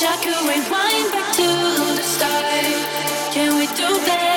I could rewind back to the start. Can we do that?